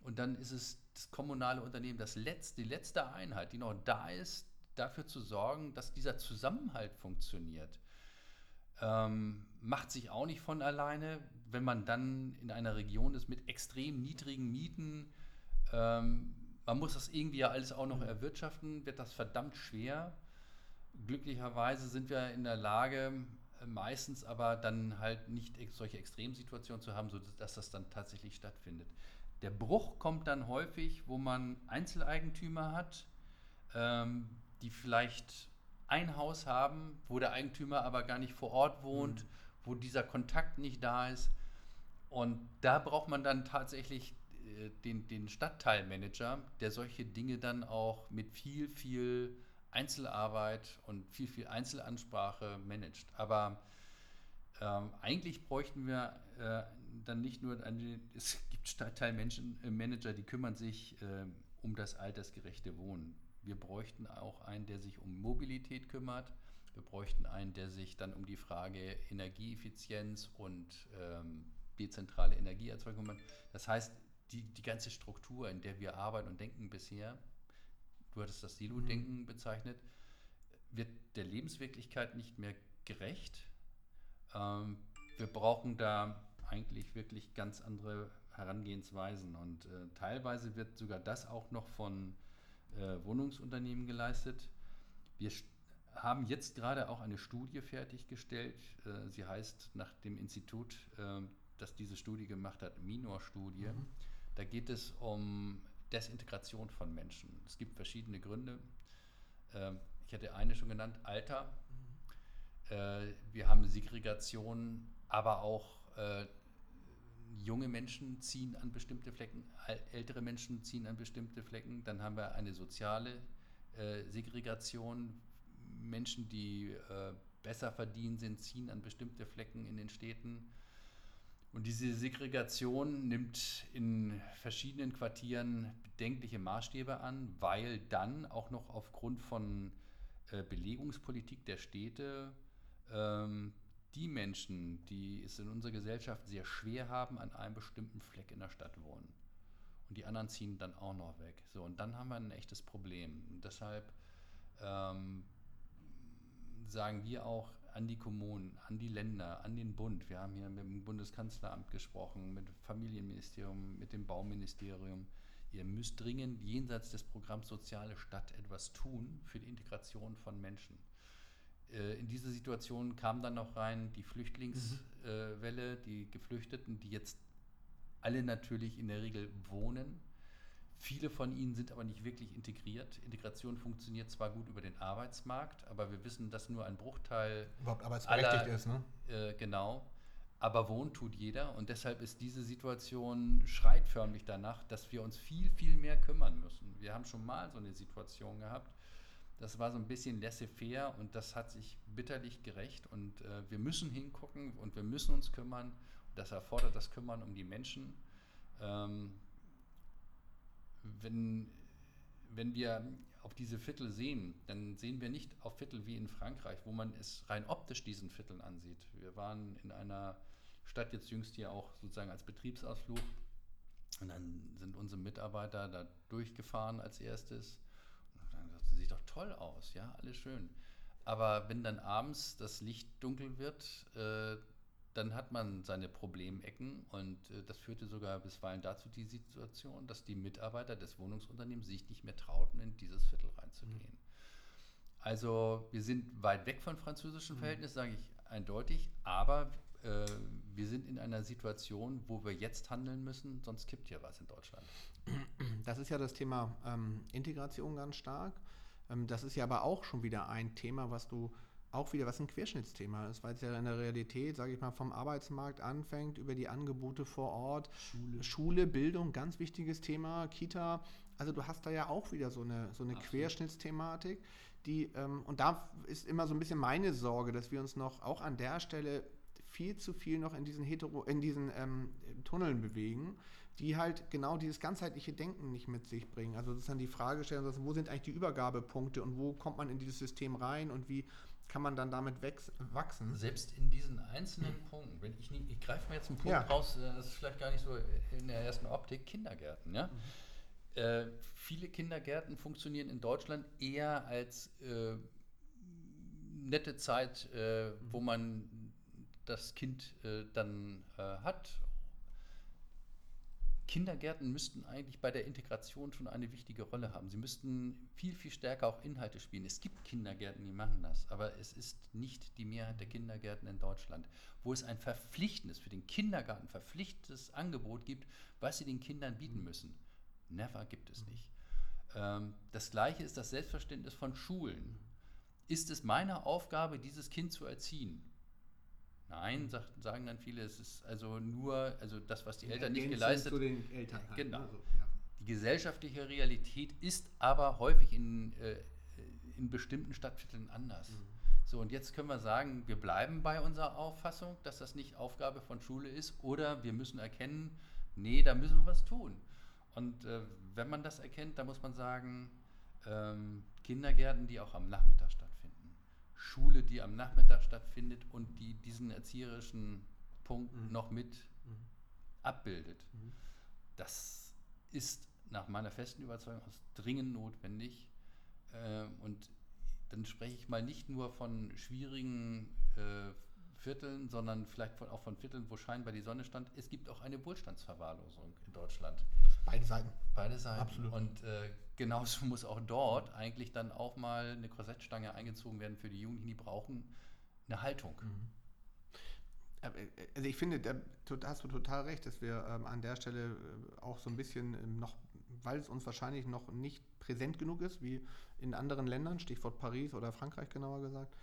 Und dann ist es das kommunale Unternehmen, das letzte, die letzte Einheit, die noch da ist, dafür zu sorgen, dass dieser Zusammenhalt funktioniert. Ähm, macht sich auch nicht von alleine, wenn man dann in einer Region ist mit extrem niedrigen Mieten. Ähm, man muss das irgendwie ja alles auch noch mhm. erwirtschaften, wird das verdammt schwer. Glücklicherweise sind wir in der Lage, meistens aber dann halt nicht solche Extremsituationen zu haben, sodass das dann tatsächlich stattfindet. Der Bruch kommt dann häufig, wo man Einzeleigentümer hat, ähm, die vielleicht ein Haus haben, wo der Eigentümer aber gar nicht vor Ort wohnt, mhm. wo dieser Kontakt nicht da ist. Und da braucht man dann tatsächlich äh, den, den Stadtteilmanager, der solche Dinge dann auch mit viel, viel Einzelarbeit und viel, viel Einzelansprache managt. Aber ähm, eigentlich bräuchten wir äh, dann nicht nur, eine, es gibt Stadtteilmanager, äh, die kümmern sich äh, um das altersgerechte Wohnen. Wir bräuchten auch einen, der sich um Mobilität kümmert. Wir bräuchten einen, der sich dann um die Frage Energieeffizienz und ähm, dezentrale Energieerzeugung kümmert. Das heißt, die, die ganze Struktur, in der wir arbeiten und denken bisher, du hattest das Silo-Denken mhm. bezeichnet, wird der Lebenswirklichkeit nicht mehr gerecht. Ähm, wir brauchen da eigentlich wirklich ganz andere Herangehensweisen und äh, teilweise wird sogar das auch noch von äh, Wohnungsunternehmen geleistet. Wir haben jetzt gerade auch eine Studie fertiggestellt. Äh, sie heißt nach dem Institut, äh, das diese Studie gemacht hat, Minor-Studie. Mhm. Da geht es um Desintegration von Menschen. Es gibt verschiedene Gründe. Ähm, ich hatte eine schon genannt, Alter. Mhm. Äh, wir haben Segregation, aber auch äh, junge Menschen ziehen an bestimmte Flecken, ältere Menschen ziehen an bestimmte Flecken. Dann haben wir eine soziale äh, Segregation. Menschen, die besser verdient sind, ziehen an bestimmte Flecken in den Städten. Und diese Segregation nimmt in verschiedenen Quartieren bedenkliche Maßstäbe an, weil dann auch noch aufgrund von äh, Belegungspolitik der Städte ähm, die Menschen, die es in unserer Gesellschaft sehr schwer haben, an einem bestimmten Fleck in der Stadt wohnen. Und die anderen ziehen dann auch noch weg. So, und dann haben wir ein echtes Problem. Und deshalb ähm, sagen wir auch an die Kommunen, an die Länder, an den Bund. Wir haben hier mit dem Bundeskanzleramt gesprochen, mit dem Familienministerium, mit dem Bauministerium. Ihr müsst dringend jenseits des Programms Soziale Stadt etwas tun für die Integration von Menschen. Äh, in diese Situation kam dann noch rein die Flüchtlingswelle, mhm. die Geflüchteten, die jetzt alle natürlich in der Regel wohnen. Viele von ihnen sind aber nicht wirklich integriert. Integration funktioniert zwar gut über den Arbeitsmarkt, aber wir wissen, dass nur ein Bruchteil überhaupt arbeitsberechtigt aller, ist. Ne? Äh, genau. Aber wohnt tut jeder und deshalb ist diese Situation schreit förmlich danach, dass wir uns viel, viel mehr kümmern müssen. Wir haben schon mal so eine Situation gehabt, das war so ein bisschen laissez-faire und das hat sich bitterlich gerecht. Und äh, wir müssen hingucken und wir müssen uns kümmern. Das erfordert das Kümmern um die Menschen. Ähm, wenn, wenn wir auf diese Viertel sehen, dann sehen wir nicht auf Viertel wie in Frankreich, wo man es rein optisch diesen Vierteln ansieht. Wir waren in einer Stadt jetzt jüngst hier auch sozusagen als Betriebsausflug. Und dann sind unsere Mitarbeiter da durchgefahren als erstes sieht doch toll aus, ja, alles schön. Aber wenn dann abends das Licht dunkel wird, äh, dann hat man seine Problemecken und äh, das führte sogar bisweilen dazu die Situation, dass die Mitarbeiter des Wohnungsunternehmens sich nicht mehr trauten, in dieses Viertel reinzugehen. Mhm. Also wir sind weit weg von französischen mhm. Verhältnissen, sage ich eindeutig, aber äh, wir sind in einer Situation, wo wir jetzt handeln müssen, sonst kippt hier was in Deutschland. Das ist ja das Thema ähm, Integration ganz stark. Ähm, das ist ja aber auch schon wieder ein Thema, was du auch wieder was ein Querschnittsthema ist, weil es ja in der Realität, sage ich mal, vom Arbeitsmarkt anfängt, über die Angebote vor Ort, Schule, Schule Bildung, ganz wichtiges Thema, Kita. Also du hast da ja auch wieder so eine, so eine Querschnittsthematik, die, ähm, und da ist immer so ein bisschen meine Sorge, dass wir uns noch auch an der Stelle viel zu viel noch in diesen, Hetero, in diesen ähm, Tunneln bewegen, die halt genau dieses ganzheitliche Denken nicht mit sich bringen. Also das ist dann die Fragestellung, also wo sind eigentlich die Übergabepunkte und wo kommt man in dieses System rein und wie kann man dann damit wachsen. Selbst in diesen einzelnen Punkten, wenn ich, ich greife mir jetzt einen Punkt ja. raus, äh, das ist vielleicht gar nicht so in der ersten Optik, Kindergärten. Ja? Mhm. Äh, viele Kindergärten funktionieren in Deutschland eher als äh, nette Zeit, äh, wo mhm. man das Kind äh, dann äh, hat Kindergärten müssten eigentlich bei der Integration schon eine wichtige Rolle haben. Sie müssten viel, viel stärker auch Inhalte spielen. Es gibt Kindergärten, die machen das, aber es ist nicht die Mehrheit der Kindergärten in Deutschland, wo es ein verpflichtendes, für den Kindergarten verpflichtendes Angebot gibt, was sie den Kindern bieten müssen. Never gibt es nicht. Ähm, das gleiche ist das Selbstverständnis von Schulen. Ist es meine Aufgabe, dieses Kind zu erziehen? Nein, sagt, sagen dann viele, es ist also nur, also das, was die In Eltern nicht geleistet haben. Halt, genau. Also, ja. Die gesellschaftliche Realität ist aber häufig in, äh, in bestimmten Stadtvierteln anders. Mhm. So, und jetzt können wir sagen, wir bleiben bei unserer Auffassung, dass das nicht Aufgabe von Schule ist, oder wir müssen erkennen, nee, da müssen wir was tun. Und äh, wenn man das erkennt, dann muss man sagen, ähm, Kindergärten, die auch am Nachmittag stattfinden Schule, die am Nachmittag stattfindet und die diesen erzieherischen Punkt mhm. noch mit mhm. abbildet. Mhm. Das ist nach meiner festen Überzeugung aus dringend notwendig. Äh, und dann spreche ich mal nicht nur von schwierigen äh, Vierteln, sondern vielleicht von, auch von Vierteln, wo scheinbar die Sonne stand. Es gibt auch eine Wohlstandsverwahrlosung in Deutschland. Beide Seiten. Beide Seiten. Absolut. Und äh, genauso [LAUGHS] muss auch dort eigentlich dann auch mal eine Korsettstange eingezogen werden für die Jugendlichen, die brauchen eine Haltung. Mhm. Äh, also ich finde, da hast du total recht, dass wir ähm, an der Stelle äh, auch so ein bisschen ähm, noch, weil es uns wahrscheinlich noch nicht präsent genug ist, wie in anderen Ländern, Stichwort Paris oder Frankreich genauer gesagt,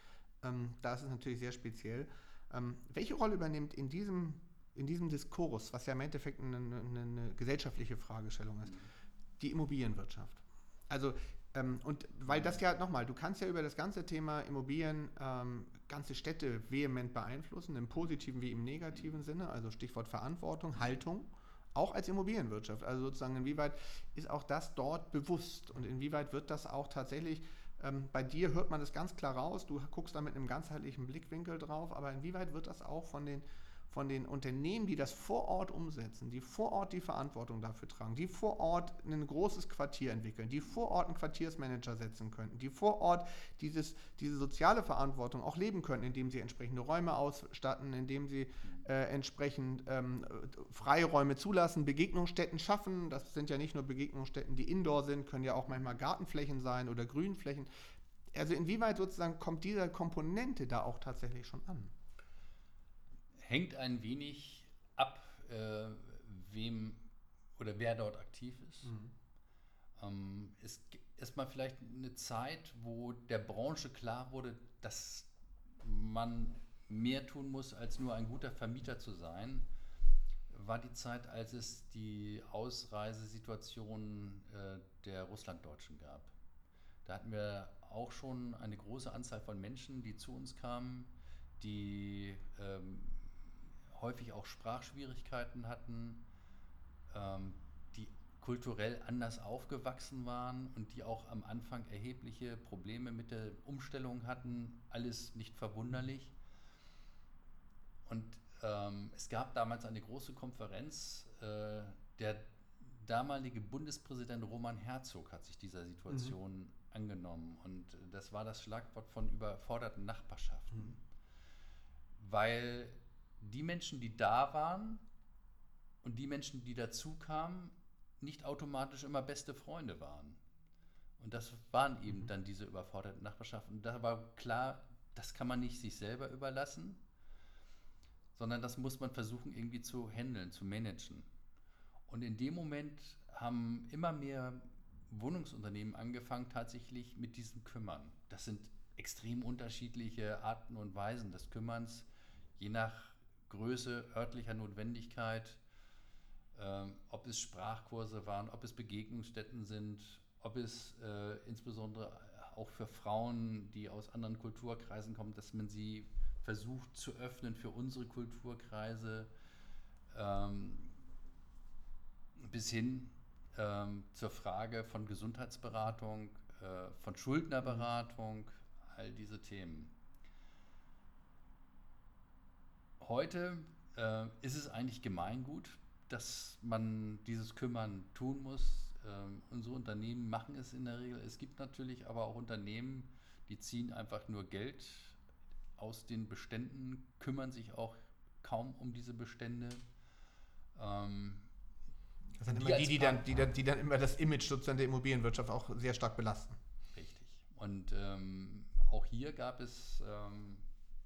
ähm, da ist es natürlich sehr speziell. Ähm, welche Rolle übernimmt in diesem, in diesem Diskurs, was ja im Endeffekt eine, eine, eine gesellschaftliche Fragestellung ist, die Immobilienwirtschaft? Also, ähm, und weil das ja nochmal, du kannst ja über das ganze Thema Immobilien ähm, ganze Städte vehement beeinflussen, im positiven wie im negativen Sinne, also Stichwort Verantwortung, Haltung auch als Immobilienwirtschaft. Also sozusagen, inwieweit ist auch das dort bewusst und inwieweit wird das auch tatsächlich ähm, bei dir hört man das ganz klar raus, du guckst da mit einem ganzheitlichen Blickwinkel drauf, aber inwieweit wird das auch von den, von den Unternehmen, die das vor Ort umsetzen, die vor Ort die Verantwortung dafür tragen, die vor Ort ein großes Quartier entwickeln, die vor Ort einen Quartiersmanager setzen könnten, die vor Ort dieses, diese soziale Verantwortung auch leben können, indem sie entsprechende Räume ausstatten, indem sie äh, entsprechend ähm, Freiräume zulassen, Begegnungsstätten schaffen. Das sind ja nicht nur Begegnungsstätten, die indoor sind, können ja auch manchmal Gartenflächen sein oder Grünflächen. Also inwieweit sozusagen kommt diese Komponente da auch tatsächlich schon an? Hängt ein wenig ab, äh, wem oder wer dort aktiv ist. Mhm. Ähm, es ist mal vielleicht eine Zeit, wo der Branche klar wurde, dass man mehr tun muss, als nur ein guter Vermieter zu sein, war die Zeit, als es die Ausreisesituation äh, der Russlanddeutschen gab. Da hatten wir auch schon eine große Anzahl von Menschen, die zu uns kamen, die ähm, häufig auch Sprachschwierigkeiten hatten, ähm, die kulturell anders aufgewachsen waren und die auch am Anfang erhebliche Probleme mit der Umstellung hatten. Alles nicht verwunderlich. Und ähm, es gab damals eine große Konferenz. Äh, der damalige Bundespräsident Roman Herzog hat sich dieser Situation mhm. angenommen. Und das war das Schlagwort von überforderten Nachbarschaften. Mhm. Weil die Menschen, die da waren und die Menschen, die dazu kamen, nicht automatisch immer beste Freunde waren. Und das waren eben mhm. dann diese überforderten Nachbarschaften. Und da war klar, das kann man nicht sich selber überlassen, sondern das muss man versuchen irgendwie zu handeln, zu managen. Und in dem Moment haben immer mehr Wohnungsunternehmen angefangen, tatsächlich mit diesem Kümmern. Das sind extrem unterschiedliche Arten und Weisen des Kümmerns, je nach Größe, örtlicher Notwendigkeit, äh, ob es Sprachkurse waren, ob es Begegnungsstätten sind, ob es äh, insbesondere auch für Frauen, die aus anderen Kulturkreisen kommen, dass man sie versucht zu öffnen für unsere Kulturkreise, ähm, bis hin ähm, zur Frage von Gesundheitsberatung, äh, von Schuldnerberatung, all diese Themen. Heute äh, ist es eigentlich Gemeingut, dass man dieses Kümmern tun muss. Ähm, unsere Unternehmen machen es in der Regel. Es gibt natürlich aber auch Unternehmen, die ziehen einfach nur Geld aus den Beständen, kümmern sich auch kaum um diese Bestände. Ähm, das sind immer die, die, dann, die, dann, die dann immer das Image sozusagen der Immobilienwirtschaft auch sehr stark belasten. Richtig. Und ähm, auch hier gab es ähm,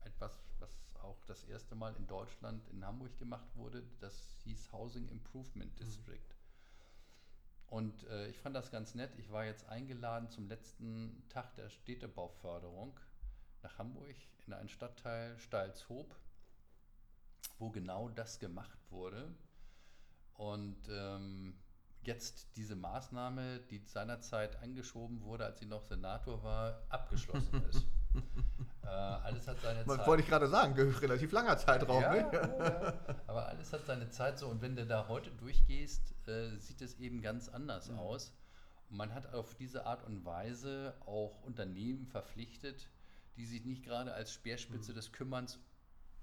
etwas, was auch das erste Mal in Deutschland, in Hamburg gemacht wurde. Das hieß Housing Improvement mhm. District. Mhm. Und äh, ich fand das ganz nett. Ich war jetzt eingeladen zum letzten Tag der Städtebauförderung nach Hamburg in einen Stadtteil Steilshoop, wo genau das gemacht wurde. Und ähm, jetzt diese Maßnahme, die seinerzeit angeschoben wurde, als sie noch Senator war, abgeschlossen [LAUGHS] ist. äh, alles hat seine Was Zeit. Wollte ich gerade sagen, relativ langer Zeitraum. Ja, ne? ja, [LAUGHS] aber alles hat seine Zeit so. Und wenn du da heute durchgehst, äh, sieht es eben ganz anders mhm. aus. Und man hat auf diese Art und Weise auch Unternehmen verpflichtet, die sich nicht gerade als Speerspitze mhm. des Kümmerns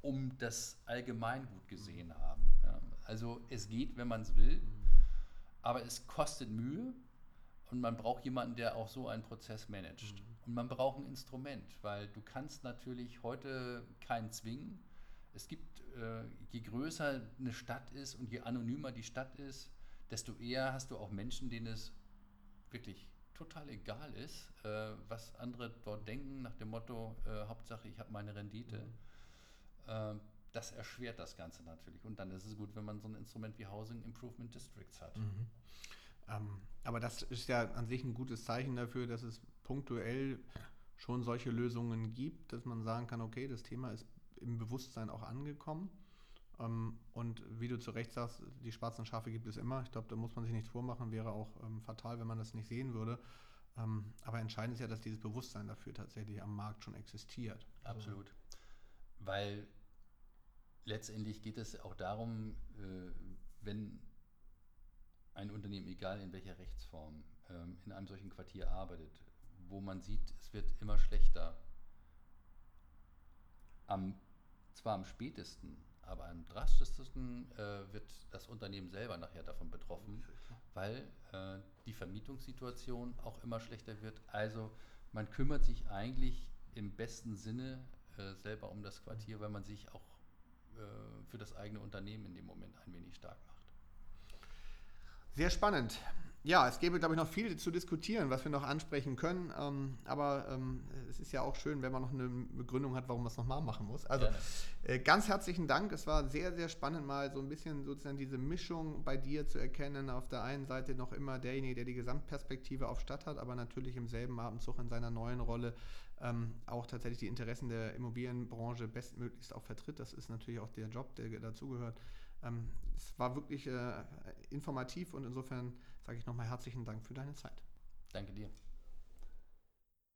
um das Allgemeingut gesehen mhm. haben. Ja. Also es geht, wenn man es will, mhm. aber es kostet Mühe und man braucht jemanden, der auch so einen Prozess managt. Mhm. Und man braucht ein Instrument, weil du kannst natürlich heute keinen zwingen. Es gibt, äh, je größer eine Stadt ist und je anonymer die Stadt ist, desto eher hast du auch Menschen, denen es wirklich total egal ist, äh, was andere dort denken, nach dem Motto, äh, Hauptsache ich habe meine Rendite. Mhm. Äh, das erschwert das Ganze natürlich. Und dann ist es gut, wenn man so ein Instrument wie Housing Improvement Districts hat. Mhm. Ähm, aber das ist ja an sich ein gutes Zeichen dafür, dass es punktuell schon solche Lösungen gibt, dass man sagen kann, okay, das Thema ist im Bewusstsein auch angekommen. Ähm, und wie du zu Recht sagst, die schwarzen Schafe gibt es immer. Ich glaube, da muss man sich nichts vormachen, wäre auch ähm, fatal, wenn man das nicht sehen würde. Ähm, aber entscheidend ist ja, dass dieses Bewusstsein dafür tatsächlich am Markt schon existiert. Absolut. Weil letztendlich geht es auch darum, äh, wenn ein Unternehmen, egal in welcher Rechtsform, in einem solchen Quartier arbeitet, wo man sieht, es wird immer schlechter, am, zwar am spätesten, aber am drastischsten äh, wird das Unternehmen selber nachher davon betroffen, weil äh, die Vermietungssituation auch immer schlechter wird. Also man kümmert sich eigentlich im besten Sinne äh, selber um das Quartier, weil man sich auch äh, für das eigene Unternehmen in dem Moment ein wenig stark macht. Sehr spannend. Ja, es gäbe, glaube ich, noch viel zu diskutieren, was wir noch ansprechen können. Ähm, aber ähm, es ist ja auch schön, wenn man noch eine Begründung hat, warum man es nochmal machen muss. Also äh, ganz herzlichen Dank. Es war sehr, sehr spannend, mal so ein bisschen sozusagen diese Mischung bei dir zu erkennen. Auf der einen Seite noch immer derjenige, der die Gesamtperspektive auf Stadt hat, aber natürlich im selben Abendzug in seiner neuen Rolle ähm, auch tatsächlich die Interessen der Immobilienbranche bestmöglichst auch vertritt. Das ist natürlich auch der Job, der dazugehört. Ähm, es war wirklich äh, informativ und insofern sage ich nochmal herzlichen Dank für deine Zeit. Danke dir.